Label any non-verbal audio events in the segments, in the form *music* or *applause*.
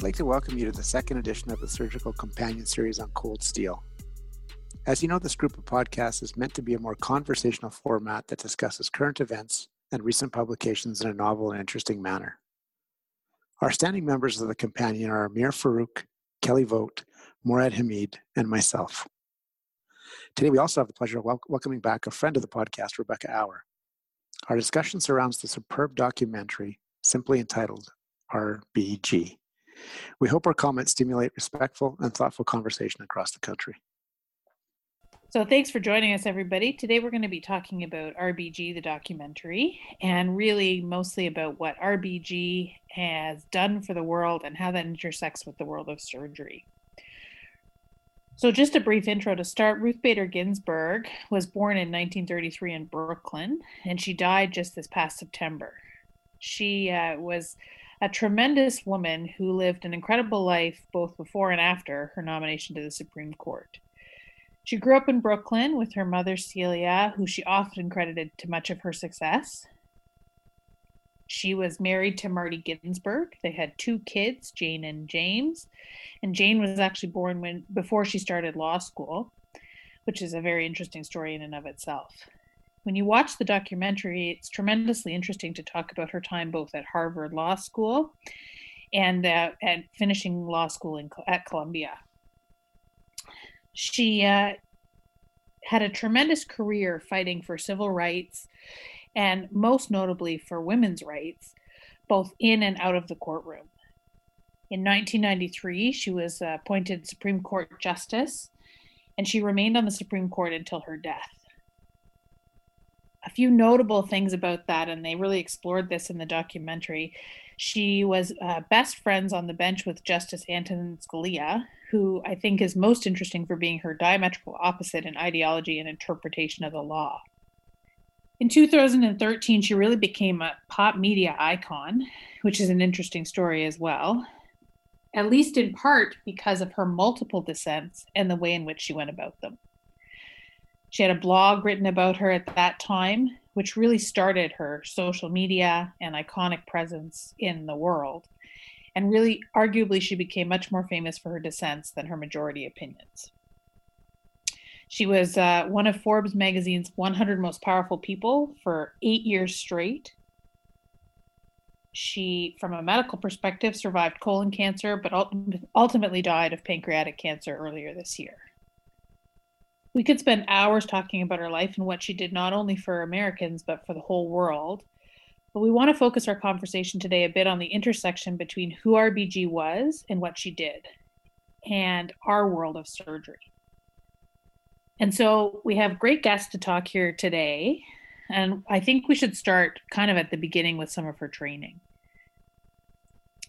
we'd like to welcome you to the second edition of the Surgical Companion Series on Cold Steel. As you know, this group of podcasts is meant to be a more conversational format that discusses current events and recent publications in a novel and interesting manner. Our standing members of the companion are Amir Farouk, Kelly Vogt, Morad Hameed, and myself. Today, we also have the pleasure of wel- welcoming back a friend of the podcast, Rebecca Auer. Our discussion surrounds the superb documentary simply entitled RBG. We hope our comments stimulate respectful and thoughtful conversation across the country. So, thanks for joining us, everybody. Today, we're going to be talking about RBG, the documentary, and really mostly about what RBG has done for the world and how that intersects with the world of surgery. So, just a brief intro to start Ruth Bader Ginsburg was born in 1933 in Brooklyn, and she died just this past September. She uh, was a tremendous woman who lived an incredible life both before and after her nomination to the Supreme Court. She grew up in Brooklyn with her mother, Celia, who she often credited to much of her success. She was married to Marty Ginsburg. They had two kids, Jane and James. And Jane was actually born when before she started law school, which is a very interesting story in and of itself when you watch the documentary, it's tremendously interesting to talk about her time both at Harvard Law School and uh, at finishing law school in, at Columbia. She uh, had a tremendous career fighting for civil rights and most notably for women's rights, both in and out of the courtroom. In 1993, she was appointed Supreme Court Justice, and she remained on the Supreme Court until her death a few notable things about that, and they really explored this in the documentary. She was uh, best friends on the bench with Justice Antonin Scalia, who I think is most interesting for being her diametrical opposite in ideology and interpretation of the law. In 2013, she really became a pop media icon, which is an interesting story as well, at least in part because of her multiple dissents and the way in which she went about them. She had a blog written about her at that time, which really started her social media and iconic presence in the world. And really, arguably, she became much more famous for her dissents than her majority opinions. She was uh, one of Forbes magazine's 100 most powerful people for eight years straight. She, from a medical perspective, survived colon cancer, but ultimately died of pancreatic cancer earlier this year. We could spend hours talking about her life and what she did not only for Americans, but for the whole world. But we want to focus our conversation today a bit on the intersection between who RBG was and what she did, and our world of surgery. And so we have great guests to talk here today. And I think we should start kind of at the beginning with some of her training.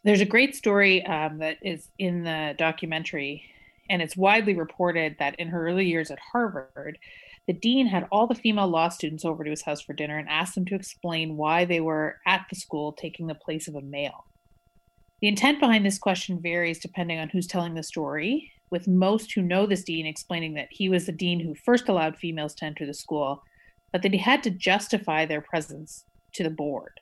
There's a great story um, that is in the documentary and it's widely reported that in her early years at Harvard, the dean had all the female law students over to his house for dinner and asked them to explain why they were at the school taking the place of a male. The intent behind this question varies depending on who's telling the story, with most who know this dean explaining that he was the dean who first allowed females to enter the school, but that he had to justify their presence to the board.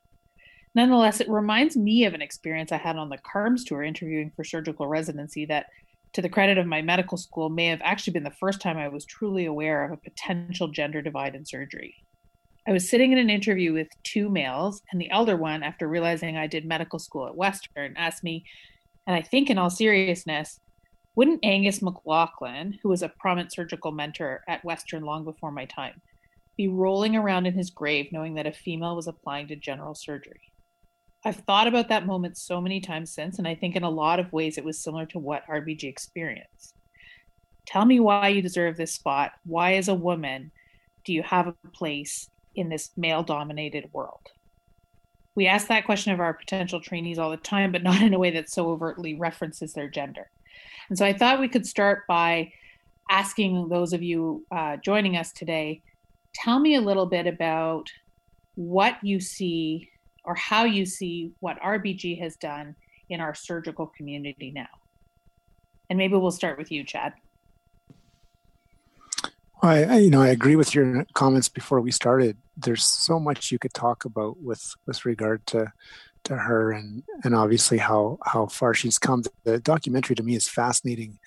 Nonetheless, it reminds me of an experience I had on the CARMS tour interviewing for surgical residency that to the credit of my medical school, may have actually been the first time I was truly aware of a potential gender divide in surgery. I was sitting in an interview with two males, and the elder one, after realizing I did medical school at Western, asked me, and I think in all seriousness, wouldn't Angus McLaughlin, who was a prominent surgical mentor at Western long before my time, be rolling around in his grave knowing that a female was applying to general surgery? I've thought about that moment so many times since, and I think in a lot of ways it was similar to what RBG experienced. Tell me why you deserve this spot. Why, as a woman, do you have a place in this male dominated world? We ask that question of our potential trainees all the time, but *laughs* not in a way that so overtly references their gender. And so I thought we could start by asking those of you uh, joining us today tell me a little bit about what you see or how you see what RBG has done in our surgical community now. And maybe we'll start with you, Chad. I, I, you know, I agree with your comments before we started. There's so much you could talk about with with regard to to her and and obviously how how far she's come. The documentary to me is fascinating,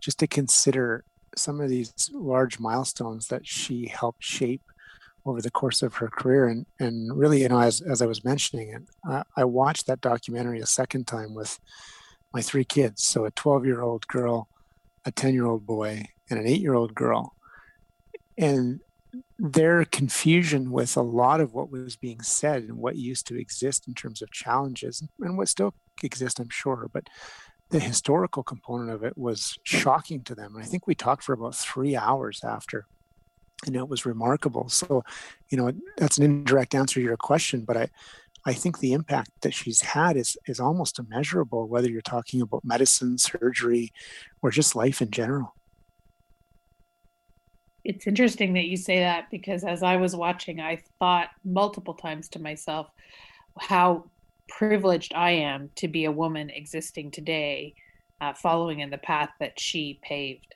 just to consider some of these large milestones that she helped shape over the course of her career and and really you know as, as i was mentioning it I, I watched that documentary a second time with my three kids. So a 12 year old girl a 10 year old boy and an 8 year old girl. And their confusion with a lot of what was being said and what used to exist in terms of challenges and what still exists i'm sure but the historical component of it was shocking to them. And i think we talked for about three hours after and it was remarkable. So, you know, that's an indirect answer to your question, but I, I think the impact that she's had is is almost immeasurable, whether you're talking about medicine, surgery, or just life in general. It's interesting that you say that because as I was watching, I thought multiple times to myself how privileged I am to be a woman existing today, uh, following in the path that she paved.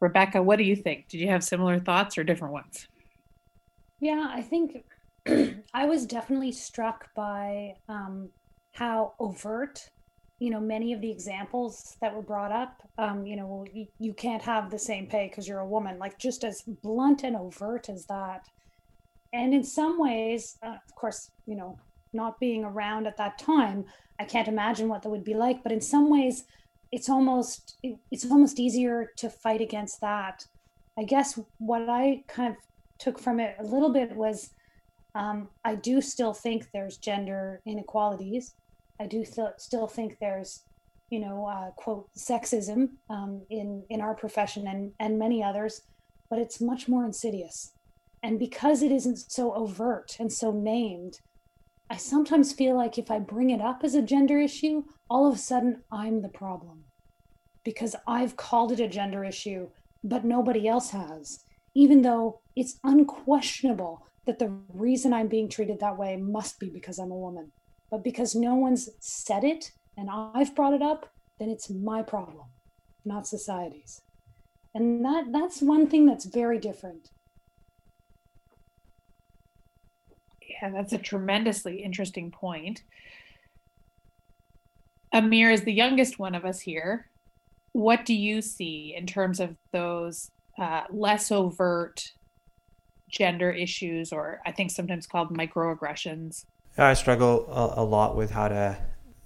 Rebecca, what do you think? Did you have similar thoughts or different ones? Yeah, I think *clears throat* I was definitely struck by um, how overt, you know, many of the examples that were brought up. Um, you know, you, can't have the same pay because you're a woman, like just as blunt and overt as that. And in some ways, uh, of course, you know, not being around at that time, I can't imagine what that would be like. But in some ways, it's almost it's almost easier to fight against that. I guess what i kind of took from it a little bit was um, i do still think there's gender inequalities. I do th- still think there's you know uh, quote sexism um, in in our profession and and many others but it's much more insidious. And because it isn't so overt and so named I sometimes feel like if I bring it up as a gender issue, all of a sudden I'm the problem because I've called it a gender issue, but nobody else has, even though it's unquestionable that the reason I'm being treated that way must be because I'm a woman. But because no one's said it and I've brought it up, then it's my problem, not society's. And that that's one thing that's very different. Yeah, that's a tremendously interesting point. Amir is the youngest one of us here. What do you see in terms of those uh, less overt gender issues, or I think sometimes called microaggressions? I struggle a, a lot with how to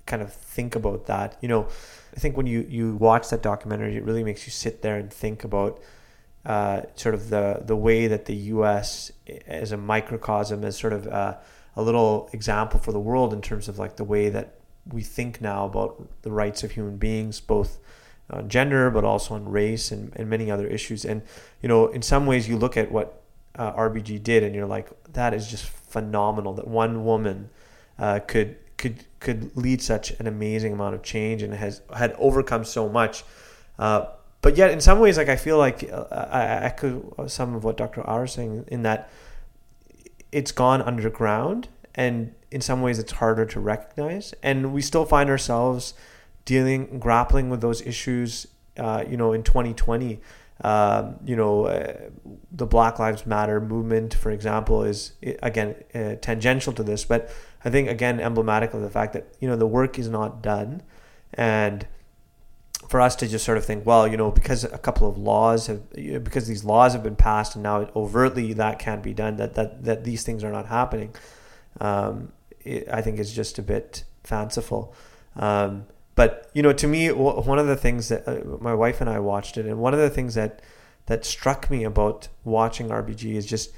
kind of think about that. You know, I think when you, you watch that documentary, it really makes you sit there and think about uh, sort of the the way that the U.S. as a microcosm is sort of uh, a little example for the world in terms of like the way that we think now about the rights of human beings, both on gender, but also on race and, and many other issues. And you know, in some ways, you look at what uh, RBG did, and you're like, that is just phenomenal. That one woman uh, could could could lead such an amazing amount of change and has had overcome so much. Uh, but yet in some ways like i feel like uh, i echo some of what dr r is saying in that it's gone underground and in some ways it's harder to recognize. And we still find ourselves dealing grappling with those issues uh, you know in 2020 um, you know uh, the black lives matter movement for example is again uh, tangential to this but i think again emblematic of the fact that you know the work is not done. And for us to just sort of think, well, you know, because a couple of laws have, because these laws have been passed, and now overtly that can't be done, that that that these things are not happening, um, I think is just a bit fanciful. Um, but you know, to me, one of the things that uh, my wife and I watched it, and one of the things that that struck me about watching RBG is just,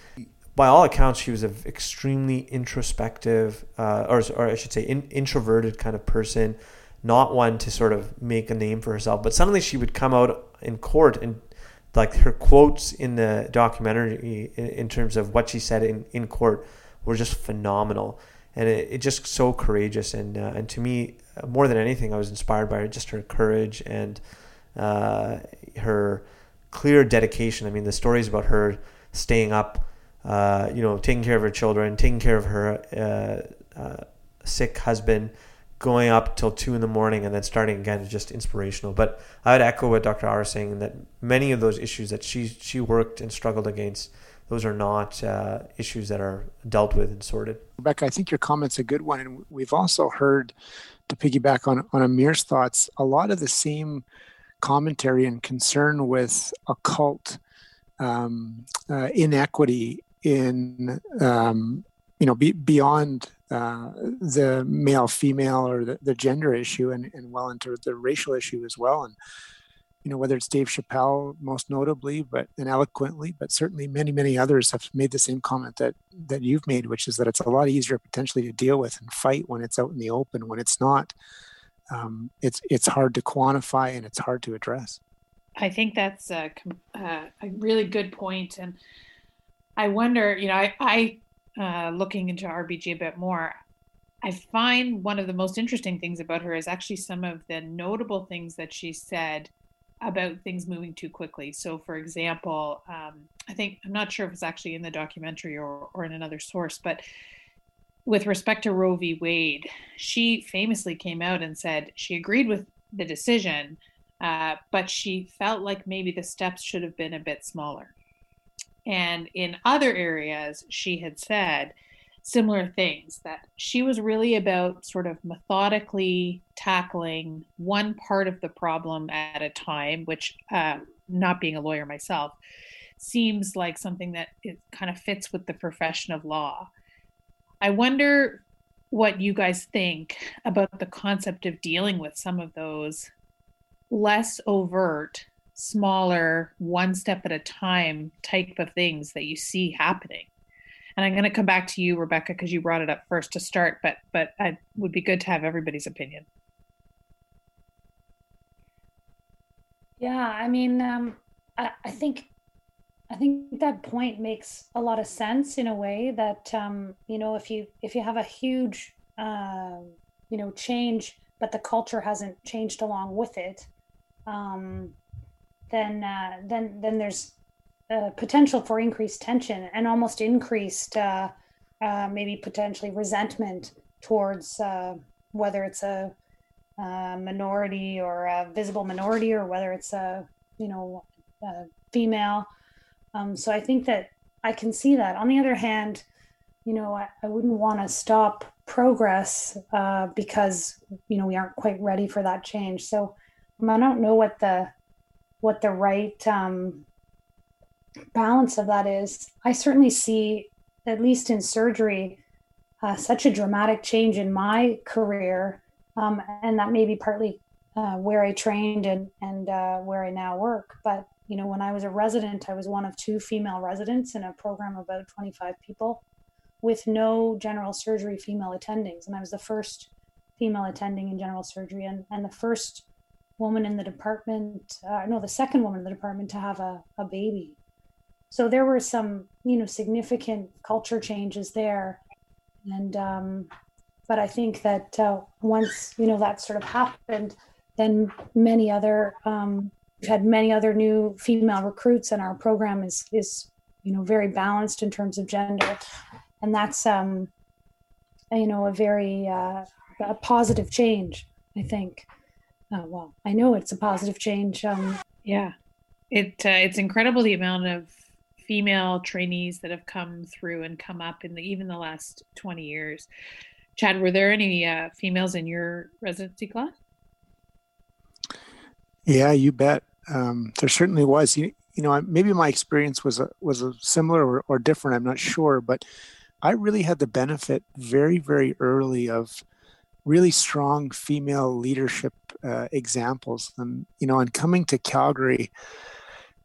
by all accounts, she was an extremely introspective, uh, or or I should say, in, introverted kind of person not one to sort of make a name for herself. But suddenly she would come out in court and like her quotes in the documentary in, in terms of what she said in, in court were just phenomenal. And it, it just so courageous. And, uh, and to me, more than anything, I was inspired by her, just her courage and uh, her clear dedication. I mean, the stories about her staying up, uh, you know, taking care of her children, taking care of her uh, uh, sick husband, going up till two in the morning and then starting again is just inspirational. But I would echo what Dr. R is saying that many of those issues that she she worked and struggled against, those are not uh, issues that are dealt with and sorted. Rebecca, I think your comment's a good one, and we've also heard, to piggyback on on Amir's thoughts, a lot of the same commentary and concern with occult um, uh, inequity in um, you know be, beyond uh, the male female or the, the gender issue and, and well into the racial issue as well and you know whether it's Dave Chappelle most notably but and eloquently but certainly many many others have made the same comment that that you've made which is that it's a lot easier potentially to deal with and fight when it's out in the open when it's not. Um, it's it's hard to quantify and it's hard to address. I think that's a, a really good point and I wonder you know I, I uh, looking into RBG a bit more, I find one of the most interesting things about her is actually some of the notable things that she said about things moving too quickly. So, for example, um, I think I'm not sure if it's actually in the documentary or, or in another source, but with respect to Roe v. Wade, she famously came out and said she agreed with the decision, uh, but she felt like maybe the steps should have been a bit smaller. And in other areas, she had said similar things that she was really about sort of methodically tackling one part of the problem at a time, which, uh, not being a lawyer myself, seems like something that it kind of fits with the profession of law. I wonder what you guys think about the concept of dealing with some of those less overt smaller, one step at a time type of things that you see happening. And I'm going to come back to you, Rebecca, because you brought it up first to start. But but it would be good to have everybody's opinion. Yeah, I mean, um, I, I think I think that point makes a lot of sense in a way that um, you know if you if you have a huge uh, you know change, but the culture hasn't changed along with it, um, then uh, then then there's uh, potential for increased tension and almost increased uh, uh maybe potentially resentment towards uh, whether it's a, a, minority or a visible minority or whether it's a you know a female. Um, so I think that I can see that. On the other hand, you know I, I wouldn't want to stop progress uh, because you know we aren't quite ready for that change. So um, I don't know what the what the right um, balance of that is. I certainly see, at least in surgery, uh, such a dramatic change in my career, um, and that may be partly uh, where I trained and and uh, where I now work. But you know, when I was a resident, I was one of two female residents in a program of about 25 people, with no general surgery female attendings, and I was the first female attending in general surgery and, and the first woman in the department, uh, no, the second woman in the department to have a, a baby. So there were some, you know, significant culture changes there. And, um, but I think that uh, once, you know, that sort of happened, then many other, um, we've had many other new female recruits and our program is, is, you know, very balanced in terms of gender. And that's, um, you know, a very uh, a positive change, I think. Oh, well, I know it's a positive change. Um, yeah, it uh, it's incredible the amount of female trainees that have come through and come up in the even the last 20 years. Chad, were there any uh, females in your residency class? Yeah, you bet. Um, there certainly was. You, you know, maybe my experience was a, was a similar or, or different. I'm not sure, but I really had the benefit very, very early of really strong female leadership uh, examples. And, you know, and coming to Calgary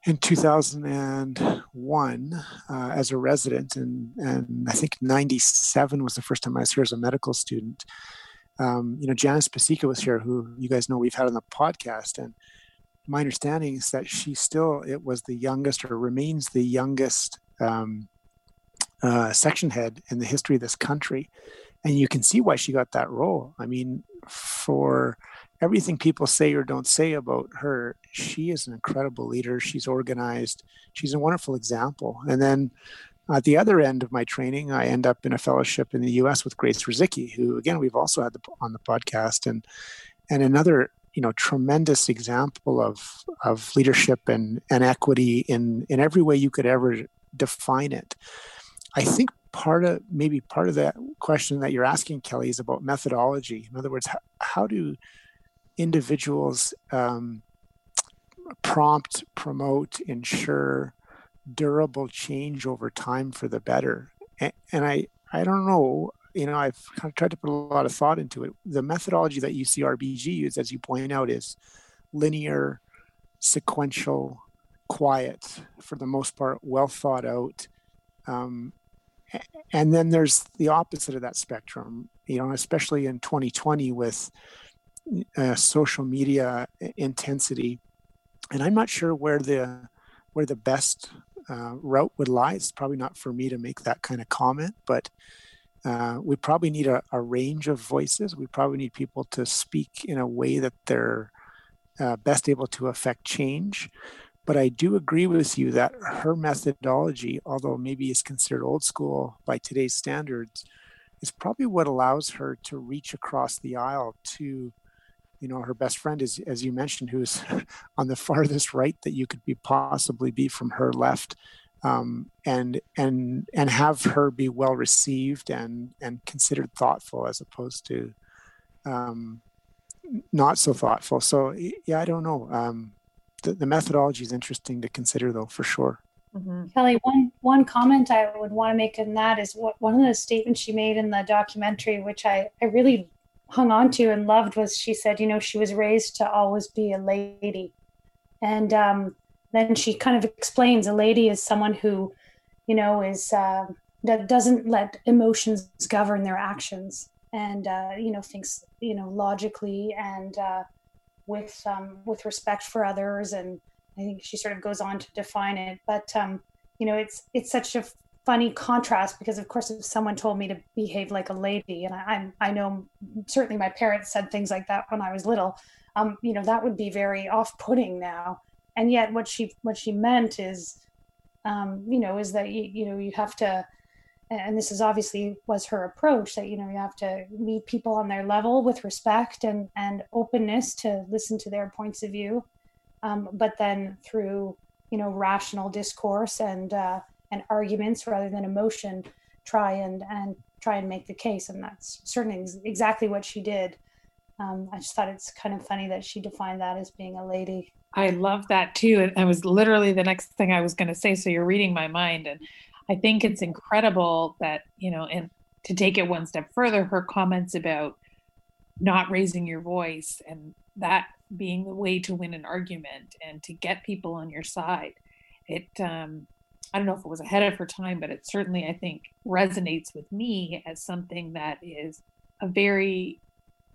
in 2001 uh, as a resident, and, and I think 97 was the first time I was here as a medical student. Um, you know, Janice Pasieka was here, who you guys know we've had on the podcast. And my understanding is that she still, it was the youngest or remains the youngest um, uh, section head in the history of this country and you can see why she got that role. I mean, for everything people say or don't say about her, she is an incredible leader. She's organized. She's a wonderful example. And then at the other end of my training, I end up in a fellowship in the U.S. with Grace Rozycki, who again we've also had the, on the podcast, and and another you know tremendous example of of leadership and and equity in in every way you could ever define it. I think part of maybe part of that question that you're asking, Kelly, is about methodology. In other words, how, how do individuals um, prompt, promote, ensure durable change over time for the better? And, and I, I don't know. You know, I've kind of tried to put a lot of thought into it. The methodology that UCRBG use, as you point out, is linear, sequential, quiet, for the most part, well thought out. Um, and then there's the opposite of that spectrum, you know, especially in 2020 with uh, social media intensity. And I'm not sure where the where the best uh, route would lie. It's probably not for me to make that kind of comment, but uh, we probably need a, a, range of voices. We probably need people to speak in a way that they're uh, best able to affect change. But I do agree with you that her methodology, although maybe is considered old school by today's standards, is probably what allows her to reach across the aisle to, you know, her best friend is, as you mentioned, who's *laughs* on the farthest right that you could be possibly be from her left, um, and and and have her be well received and and considered thoughtful as opposed to um, not so thoughtful. So yeah, I don't know. Um, the, the methodology is interesting to consider, though, for sure. Mm-hmm. Kelly, one one comment I would want to make in that is what one of the statements she made in the documentary, which I I really hung on to and loved, was she said, you know, she was raised to always be a lady, and um, then she kind of explains a lady is someone who, you know, is uh, that doesn't let emotions govern their actions, and uh, you know thinks you know logically and uh, with um, with respect for others. And i think she sort of goes on to define it. But um, you know it's it's such a funny contrast because of course if someone told me to behave like a lady and i i know certainly my parents said things like that when i was little um, you know that would be very off-putting now. And yet what she what she meant is um, you know is that you, you know you have to and this is obviously was her approach that you know you have to meet people on their level with respect and and openness to listen to their points of view um, but then through you know rational discourse and uh, and arguments rather than emotion try and and try and make the case. And that's certainly exactly what she did. Um, i just thought it's kind of funny that she defined that as being a lady. I love that too. And it was literally the next thing i was going to say so you're reading my mind. And I think it's incredible that, you know, and to take it one step further, her comments about not raising your voice and that being the way to win an argument and to get people on your side. It, um, I don't know if it was ahead of her time, but it certainly, I think, resonates with me as something that is a very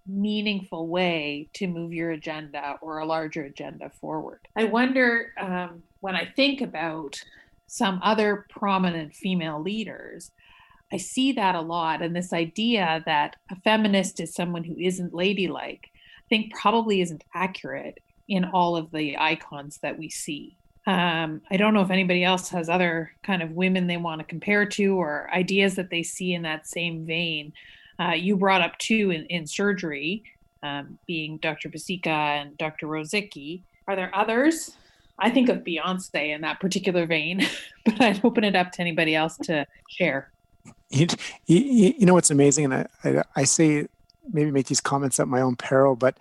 meaningful way to move your agenda or a larger agenda forward. I wonder um, when I think about some other prominent female leaders, I see that a lot. And this idea that a feminist is someone who isn't ladylike, I think probably isn't accurate in all of the icons that we see. Um, I don't know if anybody else has other kind of women they want to compare to or ideas that they see in that same vein. Uh, you brought up two in, in surgery, um, being Dr. Pasieka and Dr. Rozycki. Are there others I think of Beyonce in that particular vein, *laughs* but I'd open it up to anybody else to share. You, you, you know what's amazing, and I, I, I, say maybe make these comments at my own peril, but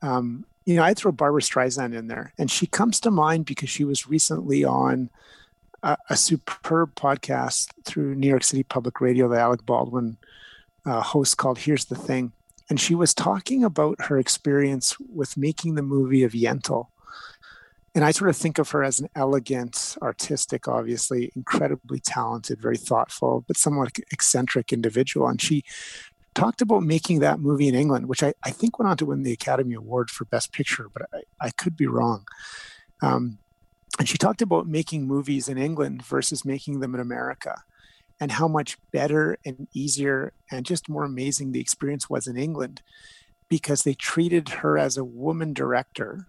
um, you know I throw Barbra Streisand in there, and she comes to mind because she was recently on a, a superb podcast through New York City Public Radio that Alec Baldwin uh, hosts called "Here's the Thing," and she was talking about her experience with making the movie of Yentl and I sort of think of her as an elegant, artistic, obviously incredibly talented, very thoughtful, but somewhat eccentric individual. And she talked about making that movie in England, which I, I think went on to win the Academy Award for Best Picture, but I, I could be wrong. Um, and she talked about making movies in England versus making them in America and how much better and easier and just more amazing the experience was in England because they treated her as a woman director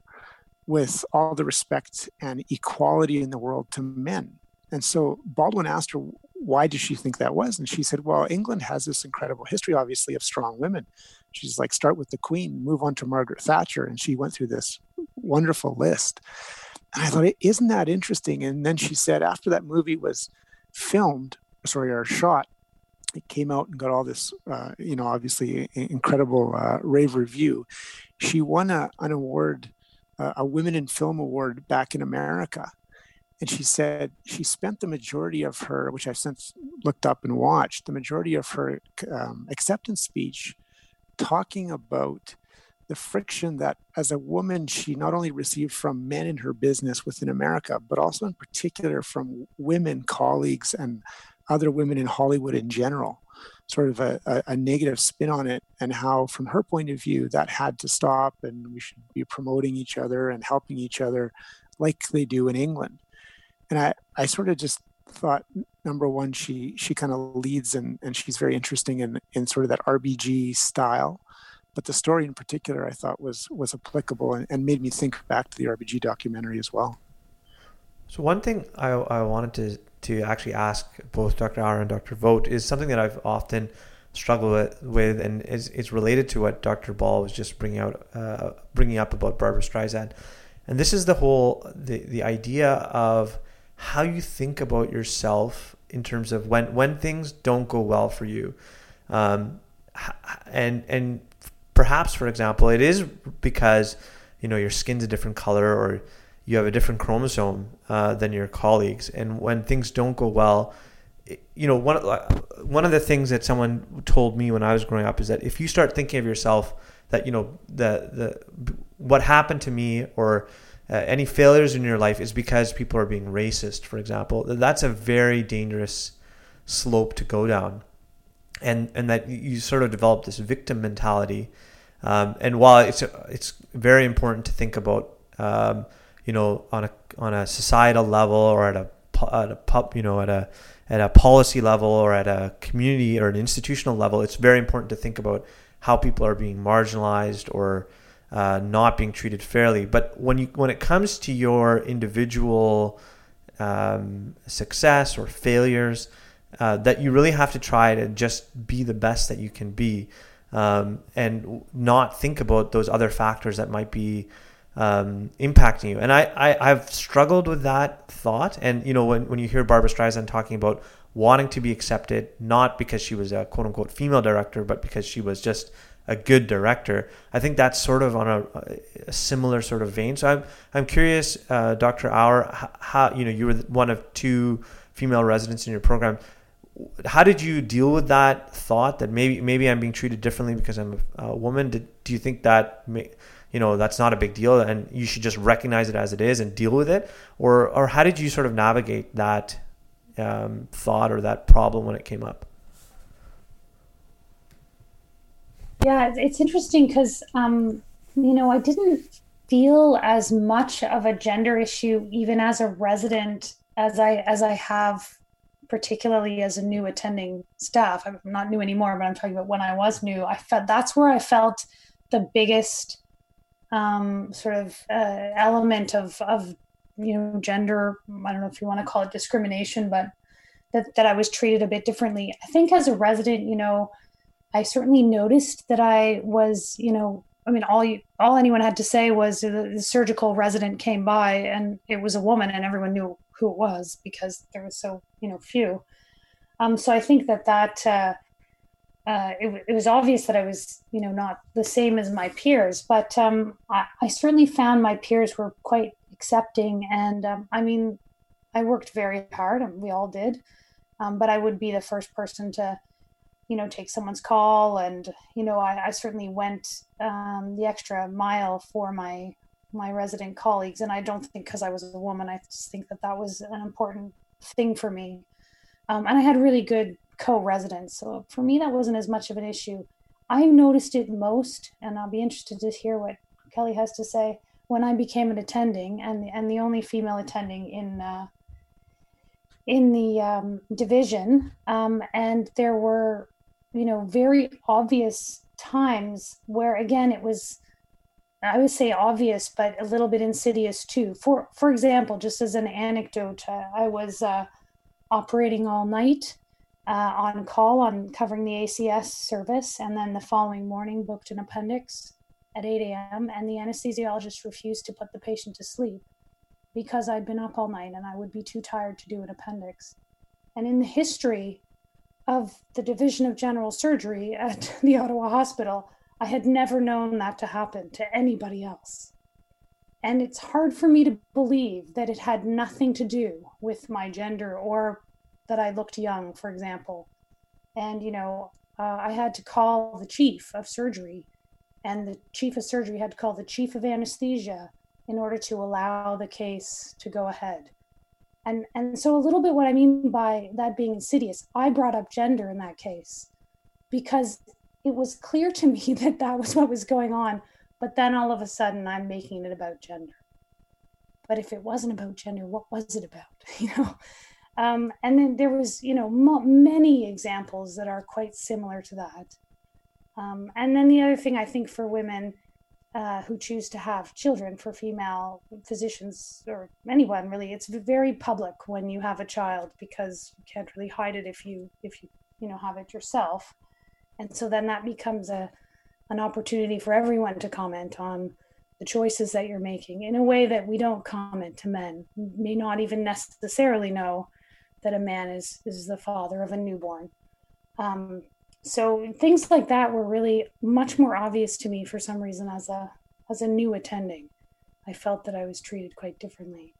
with all the respect and equality in the world to men. And so Baldwin asked her, why does she think that was? And she said, well, England has this incredible history, obviously, of strong women. She's like, start with the Queen, move on to Margaret Thatcher. And she went through this wonderful list. and I thought, isn't that interesting? And then she said, after that movie was filmed, sorry, or shot, it came out and got all this, uh, you know, obviously incredible uh, rave review. She won a, an award, uh, a Women in Film Award back in America. And she said she spent the majority of her, which I've since looked up and watched, the majority of her um, acceptance speech talking about the friction that as a woman she not only received from men in her business within America, but also in particular from women colleagues and other women in Hollywood in general, sort of a, a, a, negative spin on it, and how, from her point of view, that had to stop, and we should be promoting each other and helping each other like they do in England. And I, I sort of just thought number one, she she kind of leads and and she's very interesting in in sort of that RBG style. But the story in particular, I thought was was applicable and, and made me think back to the RBG documentary as well. So one thing I, I wanted to to actually ask both Dr. Auer and Dr. Vogt is something that I've often struggled with, and is it's related to what Dr. Ball was just bringing out, uh, bringing up about barbra Streisand, and this is the whole the the idea of how you think about yourself in terms of when when things don't go well for you, um, and and perhaps for example it is because you know your skin's a different color or you have a different chromosome uh, than your colleagues, and when things don't go well, you know one one of the things that someone told me when I was growing up is that if you start thinking of yourself that you know the the what happened to me or uh, any failures in your life is because people are being racist, for example, that's a very dangerous slope to go down, and and that you sort of develop this victim mentality. Um, and while it's it's very important to think about um, you know, on a on a societal level or at a at a you know, at a at a policy level or at a community or an institutional level, it's very important to think about how people are being marginalized or uh, not being treated fairly. But when you when it comes to your individual um, success or failures, uh, that you really have to try to just be the best that you can be, um, and not think about those other factors that might be um, impacting you. And I, I, I've struggled with that thought. And, you know, when, when you hear Barbra Streisand talking about wanting to be accepted, not because she was a quote unquote female director, but because she was just a good director. I think that's sort of on a, a similar sort of vein. So I'm, I'm curious, uh, Dr. Auer, how, you know, you were one of two female residents in your program. How did you deal with that thought that maybe maybe I'm being treated differently because I'm a, a woman? Did, do you think that may, you know that's not a big deal and you should just recognize it as it is and deal with it or or how did you sort of navigate that um, thought or that problem when it came up yeah it's interesting because um, you know i didn't feel as much of a gender issue even as a resident as i as i have particularly as a new attending staff i'm not new anymore but i'm talking about when i was new i felt that's where i felt the biggest um, sort of uh, element of of you know gender. I don't know if you want to call it discrimination, but that that I was treated a bit differently. I think as a resident, you know, I certainly noticed that I was, you know, I mean, all you, all anyone had to say was the, the, surgical resident came by and it was a woman, and everyone knew who it was because there was so you know few. Um, so I think that that uh, uh, it, it, was obvious that I was, you know, not the same as my peers, but um, I, I, certainly found my peers were quite accepting. And um, I mean, I worked very hard, and we all did. Um, but I would be the first person to, you know, take someone's call, and you know, I, I certainly went um, the extra mile for my my resident colleagues. And I don't think because I was a woman, I just think that that was an important thing for me. Um, and I had really good co-residents. So for me, that wasn't as much of an issue. I noticed it most, and I'll be interested to hear what Kelly has to say when I became an attending and and the only female attending in uh, in the um, division. Um, and there were, you know, very obvious times where again it was I would say obvious, but a little bit insidious too. For for example, just as an anecdote, uh, I was uh, operating all night uh, on call on covering the ACS service, and then the following morning booked an appendix at 8 a.m. and the anesthesiologist refused to put the patient to sleep. because I'd been up all night and I would be too tired to do an appendix. And in the history of the Division of General Surgery at *laughs* the Ottawa Hospital, I had never known that to happen to anybody else. And it's hard for me to believe that it had nothing to do with my gender or that I looked young, for example. And, you know, uh, I had to call the chief of surgery, and the chief of surgery had to call the chief of anesthesia in order to allow the case to go ahead. And, and so, a little bit what I mean by that being insidious, I brought up gender in that case because it was clear to *laughs* me that that was what was going on. But then all of a sudden, I'm making it about gender. But if it wasn't about gender, what was it about? *laughs* You know, um, and then there was, you know, mo- many examples that are quite similar to that. Um, and then the other thing I think for women uh, who choose to have children, for female physicians or anyone really, it's very public when you have a child because you can't really hide it if you if you you know have it yourself. And so then that becomes a an opportunity for everyone to comment on the choices that you're making in a way that we don't comment to men who may not even necessarily know that a man is is the father of a newborn. Um, so things like that were really much more obvious to me for some reason as a as a new attending. I felt that I was treated quite differently.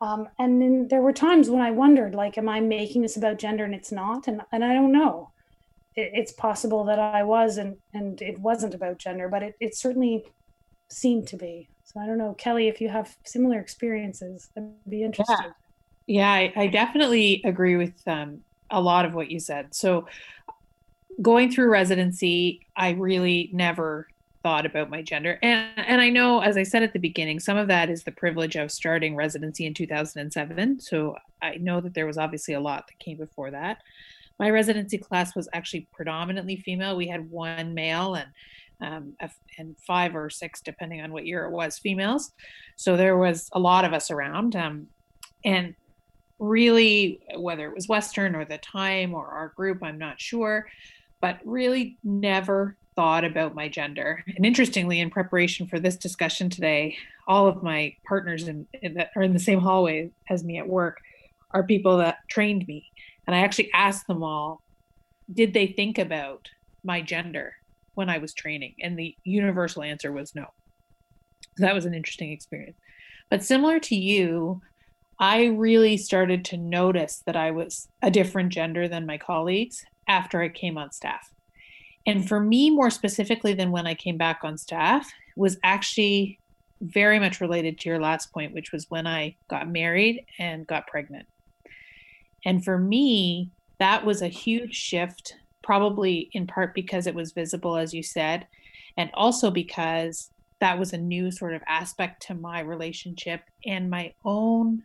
Um, and then there were times when I wondered, like, am I making this about gender and it's not? And and I don't know. It, it's possible that I was and and it wasn't about gender, but it, it certainly seemed to be. So I don't know, Kelly, if you have similar experiences, I'd be interested. Yeah. Yeah, I, I definitely agree with um, a lot of what you said. So, going through residency, I really never thought about my gender. And and I know as I said at the beginning, some of that is the privilege of starting residency in 2007. So I know that there was obviously a lot that came before that. My residency class was actually predominantly female. We had one male and um, and five or six, depending on what year it was, females. So there was a lot of us around. Um, and really, whether it was Western or the time or our group, I'm not sure, but really never thought about my gender. And interestingly, in preparation for this discussion today, all of my partners in, in that are in the same hallway as me at work are people that trained me. And I actually asked them all, did they think about my gender when I was training? And the universal answer was no. So that was an interesting experience. But similar to you, I really started to notice that I was a different gender than my colleagues after I came on staff. And for me, more specifically than when I came back on staff, was actually very much related to your last point, which was when I got married and got pregnant. And for me, that was a huge shift, probably in part because it was visible, as you said, and also because that was a new sort of aspect to my relationship and my own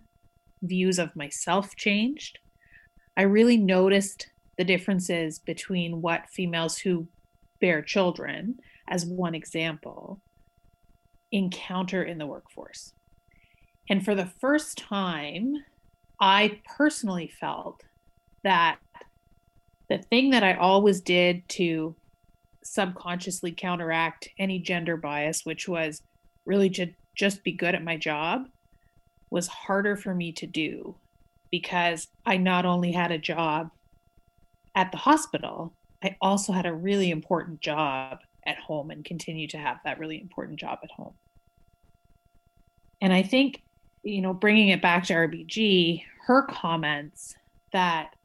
views of myself changed. I really noticed the differences between what females who bear children, as one example, encounter in the workforce. And for the first time, I personally felt that the thing that I always did to subconsciously counteract any gender bias, which was really to just be good at my job, was harder for me to do because I not only had a job at the hospital, I also had a really important job at home and continue to have that really important job at home. And I think, you know, bringing it back to RBG, her comments that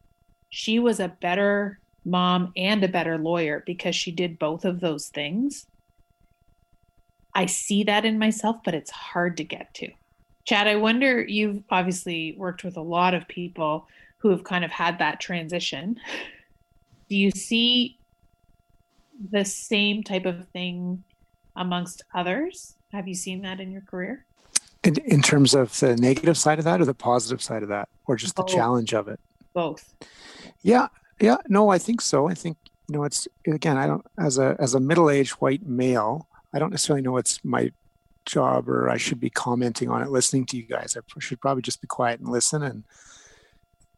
she was a better mom and a better lawyer because she did both of those things. I see that in myself, but it's hard to get to. Chad, I wonder you've obviously worked with a lot of people who have kind of had that transition. *laughs* Do you see the same type of thing amongst others? Have you seen that in your career? In, in terms of the negative side of that or the positive side of that or just the challenge of it? Both. Yeah. Yeah. No, I think so. I think, you know, it's again, I don't, as a, as a middle-aged white male, I don't necessarily know it's my job or I should be commenting on it, listening to you guys. I should probably just be quiet and listen and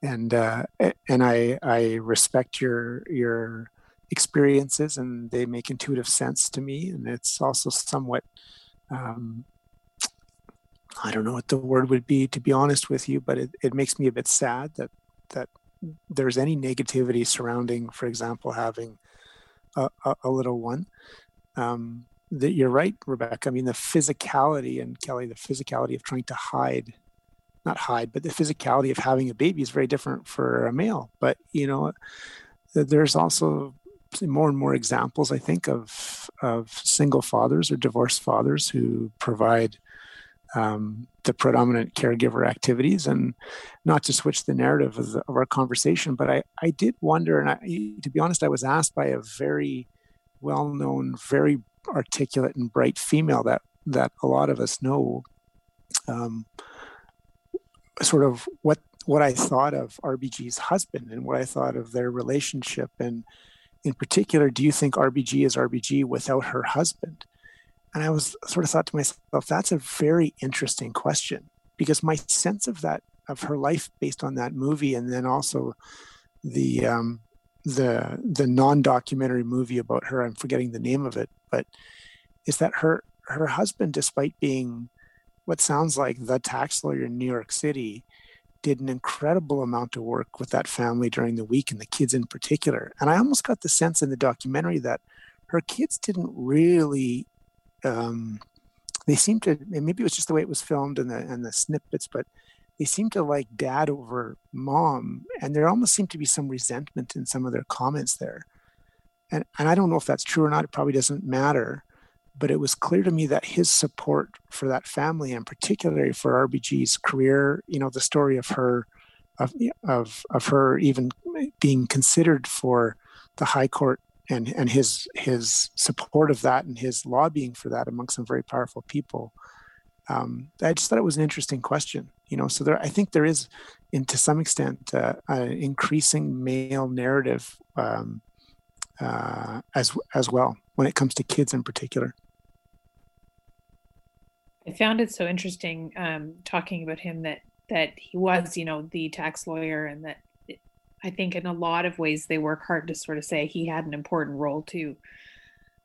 and uh, and I I respect your your experiences and they make intuitive sense to me and it's also somewhat um, I don't know what the word would be to be honest with you, but it, it makes me a bit sad that that there's any negativity surrounding, for example, having a, a, a little one. Um, that you're right, Rebecca. I mean, the physicality and Kelly, the physicality of trying to hide, not hide, but the physicality of having a baby is very different for a male. But you know, there's also more and more examples, I think, of of single fathers or divorced fathers who provide um, the predominant caregiver activities. And not to switch the narrative of, the, of our conversation, but I, I did wonder, and I, to be honest, I was asked by a very well known, very articulate and bright female that, that a lot of us know. Um, sort of what what I thought of RBG's husband and what I thought of their relationship and in particular do you think RBG is RBG without her husband and I was sort of thought to myself, that's a very interesting question because my sense of that of her life based on that movie, and then also the um, the the non-documentary movie about her. I'm forgetting the name of it, but is that her her husband, despite being what sounds like the tax lawyer in New York City, did an incredible amount of work with that family during the week and the kids in particular. And I almost got the sense in the documentary that her kids didn't really um, they seem to maybe it was just the way it was filmed and the and the snippets, but they seem to like dad over mom, and there almost seemed to be some resentment in some of their comments there. And and I don't know if that's true or not. It probably doesn't matter, but it was clear to me that his support for that family, and particularly for RBG's career, you know, the story of her, of of of her even being considered for the High Court and and his his support of that and his lobbying for that among some very powerful people. Um, I just thought it was an interesting question. You know, so there I think there is, in to some extent, uh, an increasing male narrative um, uh, as as well when it comes to kids in particular. I found it so interesting um, talking about him that that he was, you know, the tax lawyer and that I think in a lot of ways they work hard to sort of say he had an important role too.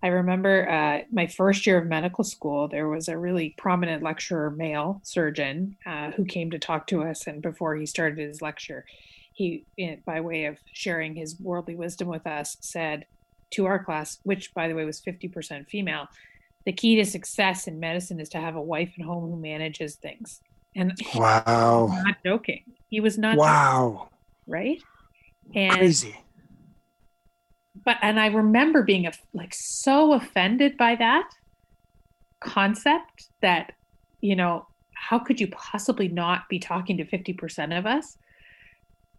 I remember uh, my first year of medical school, there was a really prominent lecturer, male surgeon, uh, who came to talk to us. And before he started his lecture, he, by way of sharing his worldly wisdom with us, said to our class, which by the way was 50% female, the key to success in medicine is to have a wife at home who manages things. And *laughs* wow, not joking. He was not. Wow. Joking, right? And Crazy. But and I remember being a, like so offended by that concept that you know how could you possibly not be talking to 50% of us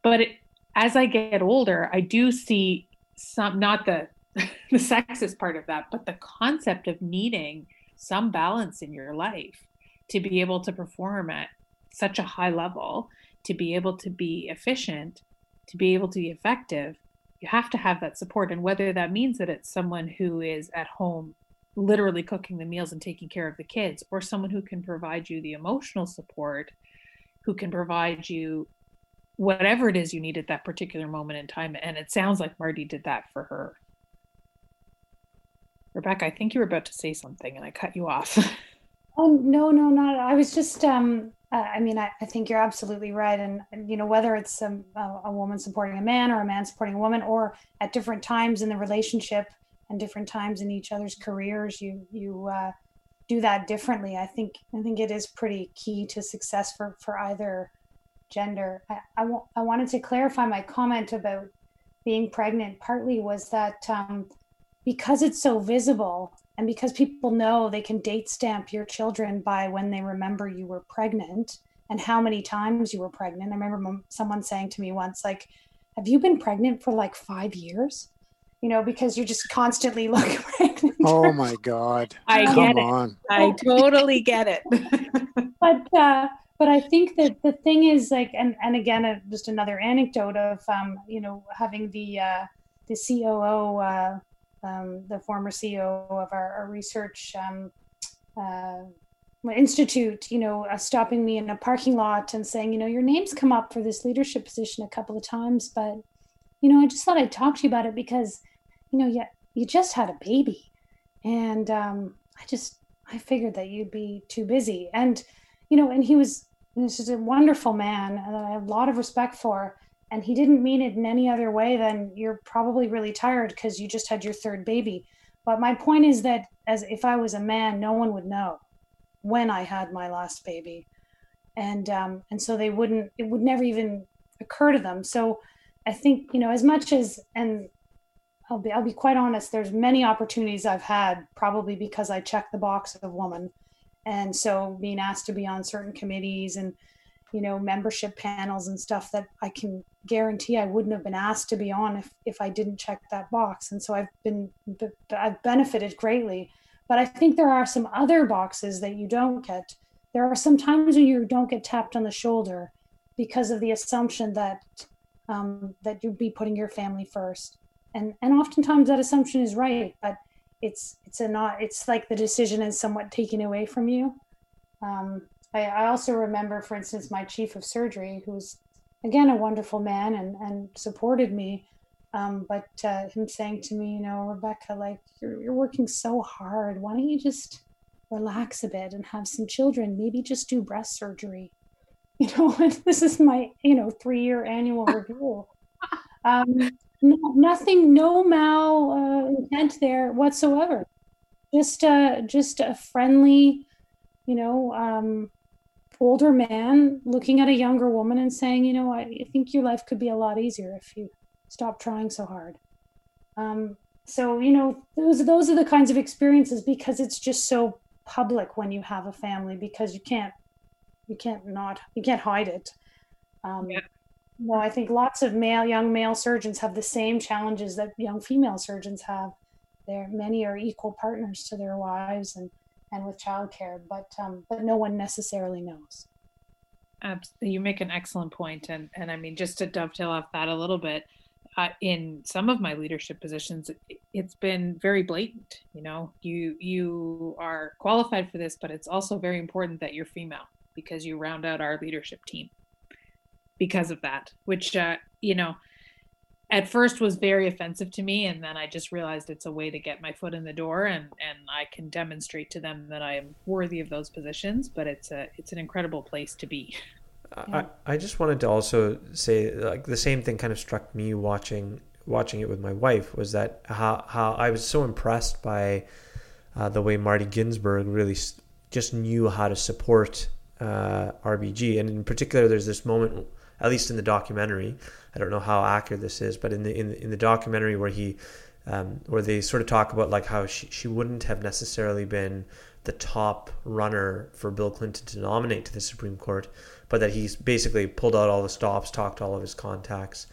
but it, as i get older i do see some not the *laughs* the sexist part of that but the concept of needing some balance in your life to be able to perform at such a high level to be able to be efficient to be able to be effective, you have to have that support. And whether that means that it's someone who is at home literally cooking the meals and taking care of the kids, or someone who can provide you the emotional support, who can provide you whatever it is you need at that particular moment in time. And it sounds like Marty did that for her. Rebecca, I think you were about to say something and I cut you off. oh, *laughs* no, no, not. I was just um, uh, I mean, I, I, think you're absolutely right. And, you know, whether it's a, a, woman supporting a man or a man supporting a woman, or at different times in the relationship and different times in each other's careers, you you uh, do that differently. I think I think it is pretty key to success for for either gender. I, I, w- I wanted to clarify my comment about being pregnant. Partly was that um, because it's so visible and because people know they can date stamp your children by when they remember you were pregnant and how many times you were pregnant. I remember someone saying to me once, like, have you been pregnant for like five years? You know, because you're just constantly *laughs* looking pregnant. Oh my God. I Come get it. I totally get it. *laughs* *laughs* but, uh, but I think that the thing is like, and, and again, uh, just another anecdote of, um, you know, having the, uh, the COO, uh, um, the former CEO of our, our research um, uh, institute, you know, uh, stopping me in a parking lot and saying, you know, your name's come up for this leadership position a couple of times, but, you know, I just thought I'd talk to you about it because, you know, you, you just had a baby. And um, I just, I figured that you'd be too busy. And, you know, and he was, was just a wonderful man that I have a lot of respect for. And he didn't mean it in any other way than you're probably really tired because you just had your third baby. But my point is that as if I was a man, no one would know when I had my last baby. And um, and so they wouldn't it would never even occur to them. So I think, you know, as much as and I'll be I'll be quite honest, there's many opportunities I've had probably because I checked the box of woman. And so being asked to be on certain committees and you know membership panels and stuff that I can guarantee I wouldn't have been asked to be on if if I didn't check that box. And so I've been I've benefited greatly. But I think there are some other boxes that you don't get. There are some times when you don't get tapped on the shoulder because of the assumption that um, that you'd be putting your family first and and oftentimes that assumption is right but it's it's a not it's like the decision is somewhat taken away from you um, I, I also remember for instance my chief of surgery who's again a wonderful man and and supported me um, but uh, him saying to me you know rebecca like you're, you're working so hard. Why don't you just relax a bit and have some children? Maybe just do breast surgery. *laughs* You know this is my you know three year annual *laughs* review. Um, no, nothing, no mal uh, intent there whatsoever. Just a just a friendly, you know, um, older man looking at a younger woman and saying, you know, I, I think your life could be a lot easier if you stop trying so hard. Um, so you know, those those are the kinds of experiences because it's just so public when you have a family because you can't you can't not you can't hide it. Um, yeah. No, I think lots of male, young male surgeons have the same challenges that young female surgeons have. There, many are equal partners to their wives and, and with childcare, but um, but no one necessarily knows. Absolutely, you make an excellent point, and and I mean just to dovetail off that a little bit, uh, in some of my leadership positions, it, it's been very blatant. You know, you you are qualified for this, but it's also very important that you're female because you round out our leadership team because of that, which, uh, you know, at first was very offensive to me. And then I just realized it's a way to get my foot in the door and, and I can demonstrate to them that I am worthy of those positions, but it's a, it's an incredible place to be. I, I just wanted to also say like the same thing kind of struck me watching watching it with my wife was that how, how I was so impressed by uh, the way Marty Ginsburg really just knew how to support uh, RBG. And in particular, there's this moment at least in the documentary. I don't know how accurate this is, but in the in in the documentary where he um, where they sort of talk about like how she, she wouldn't have necessarily been the top runner for Bill Clinton to nominate to the Supreme Court, but that he's basically pulled out all the stops, talked to all of his contacts,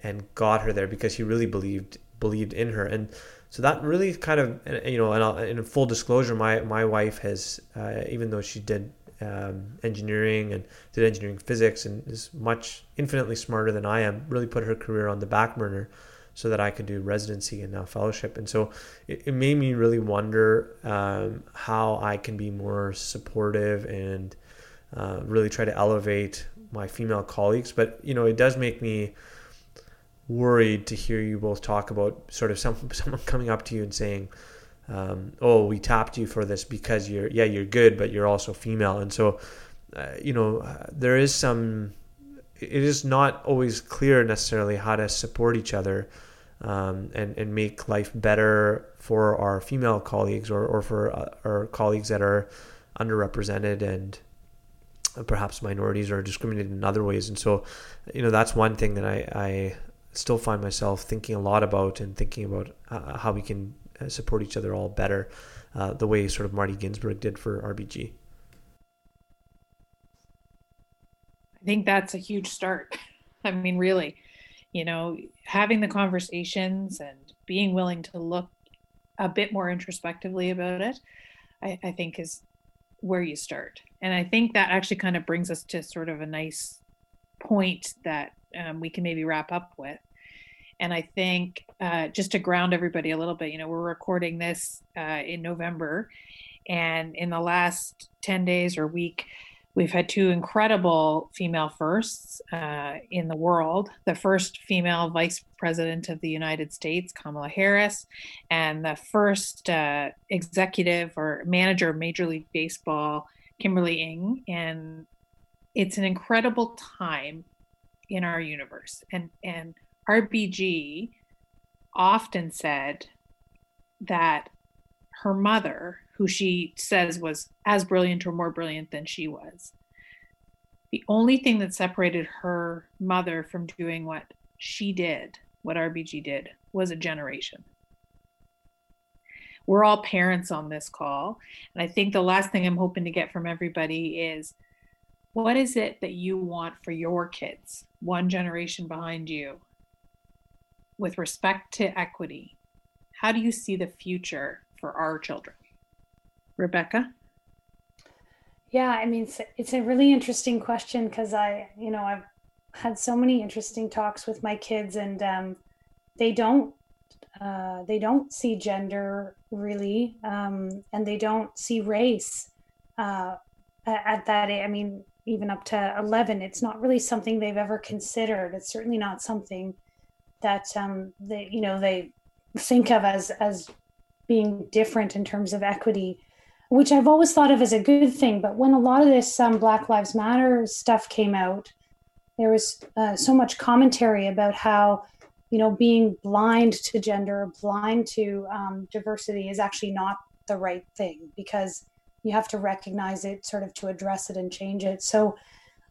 and got her there because he really believed believed in her. And so that really kind of you know, and in full disclosure, my my wife has uh, even though she did um, engineering and did engineering physics and is much infinitely smarter than I am. Really put her career on the back burner so that I could do residency and now fellowship. And so it, it made me really wonder um, how I can be more supportive and uh, really try to elevate my female colleagues. But you know, it does make me worried to hear you both talk about sort of some *laughs* someone coming up to you and saying um, oh, we tapped you for this because you're, yeah, you're good, but you're also female. And so, uh, you know, uh, there is some, it is not always clear necessarily how to support each other um, and, and make life better for our female colleagues or, or for uh, our colleagues that are underrepresented and perhaps minorities are discriminated in other ways. And so, you know, that's one thing that I, I still find myself thinking a lot about and thinking about uh, how we can support each other all better, uh, the way sort of Marty Ginsburg did for RBG. I think that's a huge start. *laughs* I mean, really, you know, having the conversations and being willing to look a bit more introspectively about it, I, I think is where you start. And I think that actually kind of brings us to sort of a nice point that um, we can maybe wrap up with. And I think uh, just to ground everybody a little bit, you know, we're recording this uh, in November, and in the last 10 days or week, we've had two incredible female firsts uh, in the world. The first female vice president of the United States, Kamala Harris, and the first uh, executive or manager of Major League Baseball Kimberly Ng, and it's an incredible time in our universe. And and RBG often said that her mother, who she says was as brilliant or more brilliant than she was, the only thing that separated her mother from doing what she did, what RBG did, was a generation. We're all parents on this call. And I think the last thing I'm hoping to get from everybody is what is it that you want for your kids, one generation behind you, with respect to equity? How do you see the future for our children? Rebecca? Yeah, I mean, it's, it's a really interesting question because I, you know, I've had so many interesting talks with my kids, and um, they don't, uh, they don't see gender really, um, and they don't see race uh, at that. I mean, even up to eleven, it's not really something they've ever considered. It's certainly not something that um, they, you know, they think of as as being different in terms of equity which I've always thought of as a good thing. But when a lot of this um, Black Lives Matter stuff came out, there was uh, so much commentary about how, you know, being blind to gender, blind to um, diversity is actually not the right thing because you have to recognize it sort of to address it and change it. So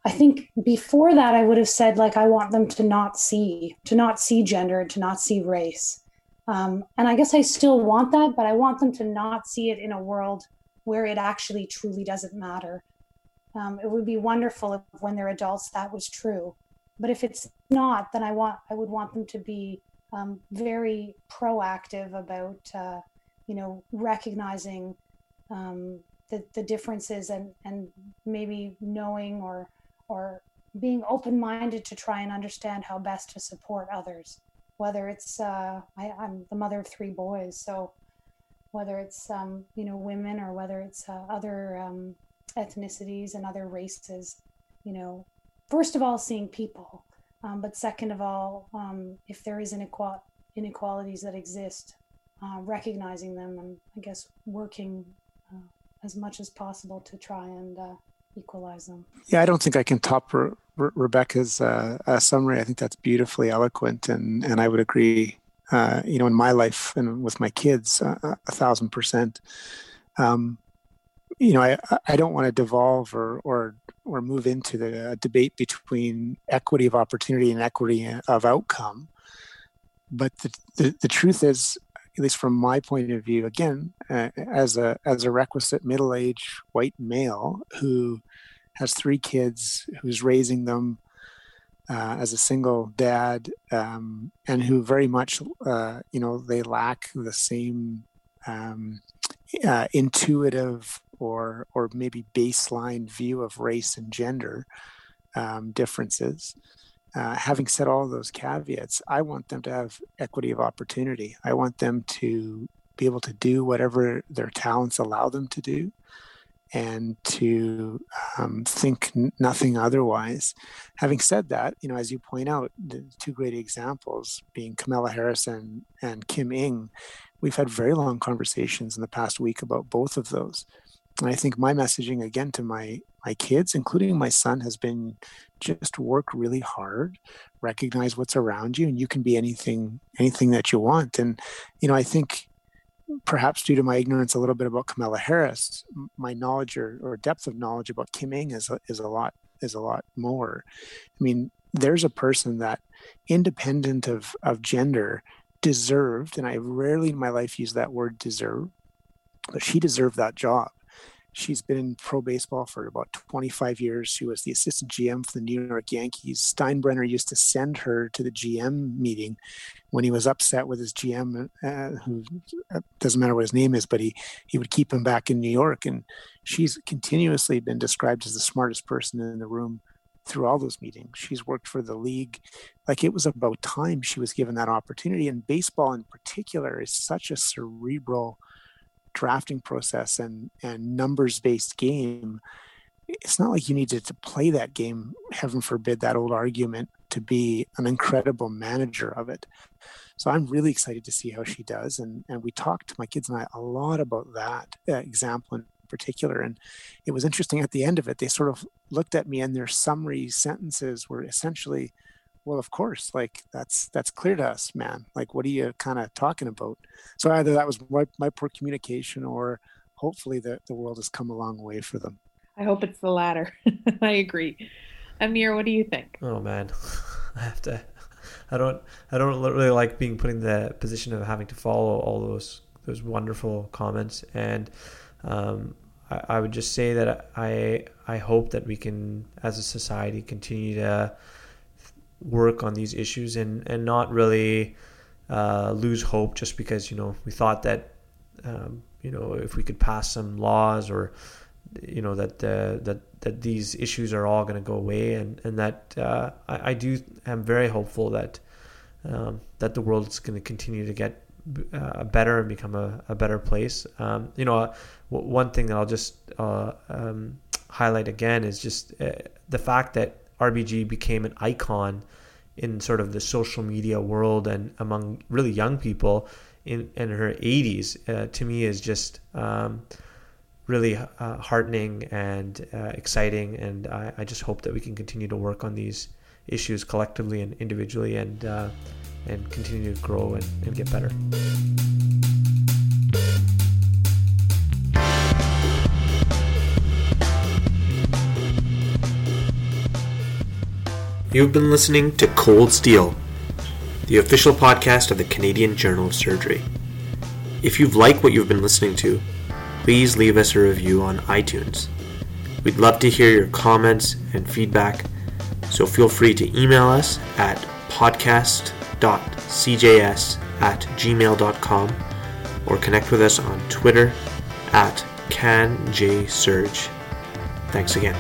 I think before that, I would have said, like, I want them to not see, to not see gender, and to not see race. Um, and I guess I still want that, but I want them to not see it in a world where it actually truly doesn't matter. Um, it would be wonderful if when they're adults that was true. But if it's not, then I want I would want them to be um, very proactive about uh, you know recognizing um, the, the differences and and maybe knowing or or being open minded to try and understand how best to support others. Whether it's uh, I, I'm the mother of three boys, so whether it's um, you know women or whether it's uh, other um, ethnicities and other races you know first of all seeing people um, but second of all um, if there is inequal- inequalities that exist uh, recognizing them and i guess working uh, as much as possible to try and uh, equalize them yeah i don't think i can top Re- Re- rebecca's uh, summary i think that's beautifully eloquent and and i would agree uh, you know, in my life and with my kids, uh, a thousand percent. Um, you know, I, I don't want to devolve or, or, or move into the debate between equity of opportunity and equity of outcome. But the, the, the truth is, at least from my point of view, again, uh, as a as a requisite middle-aged white male who has three kids, who's raising them, uh, as a single dad um, and who very much uh, you know they lack the same um, uh, intuitive or or maybe baseline view of race and gender um, differences uh, having said all those caveats i want them to have equity of opportunity i want them to be able to do whatever their talents allow them to do and to um, think nothing otherwise. Having said that, you know, as you point out, the two great examples being Kamala Harris and, and Kim Ng, we've had very long conversations in the past week about both of those. I think my messaging again to my my kids, including my son, has been just work really hard, recognize what's around you, and you can be anything anything that you want. And you know, I think perhaps due to my ignorance a little bit about Kamala Harris, my knowledge or, or depth of knowledge about Kim Ng is a, is a lot is a lot more. I mean, there's a person that, independent of of gender, deserved, and I rarely in my life use that word deserve, but she deserved that job. She's been in pro baseball for about 25 years. She was the assistant GM for the New York Yankees. Steinbrenner used to send her to the GM meeting when he was upset with his GM, uh, who uh, doesn't matter what his name is, but he he would keep him back in New York. And she's continuously been described as the smartest person in the room through all those meetings. She's worked for the league. Like it was about time she was given that opportunity. And baseball in particular is such a cerebral drafting process and and numbers based game it's not like you needed to play that game heaven forbid that old argument to be an incredible manager of it so i'm really excited to see how she does and and we talked to my kids and i a lot about that example in particular. And it was interesting at the end of it, they sort of looked at me and their summary sentences were essentially, well, of course, like that's that's clear to us, man. Like, what are you kind of talking about? So either that was my, my poor communication or hopefully the, the world has come a long way for them. I hope it's the latter. *laughs* I agree. Amir, what do you think? Oh man, *laughs* I have to. I don't. I don't really like being put in the position of having to follow all those those wonderful comments, and um, I, I, would just say that I I hope that we can, as a society, continue to work on these issues and and not really uh, lose hope just because you know we thought that um, you know if we could pass some laws or you know that uh, that that these issues are all going to go away, and and that uh, I, I, do am very hopeful that um, that the world is going to continue to get uh, better and become a, a better place. Um, you know, one thing that I'll just uh, um, highlight again is just uh, the fact that RBG became an icon in sort of the social media world and among really young people in in her 80s. Uh, to me, is just um, really uh, heartening and uh, exciting. And I, I, just hope that we can continue to work on these issues collectively and individually and, uh, and continue to grow and, and get better. You've been listening to Cold Steel, the official podcast of the Canadian Journal of Surgery. If you've liked what you've been listening to, please leave us a review on iTunes. We'd love to hear your comments and feedback, so feel free to email us at podcast.cjs at gmail.com or connect with us on Twitter at canjsurge. Thanks again.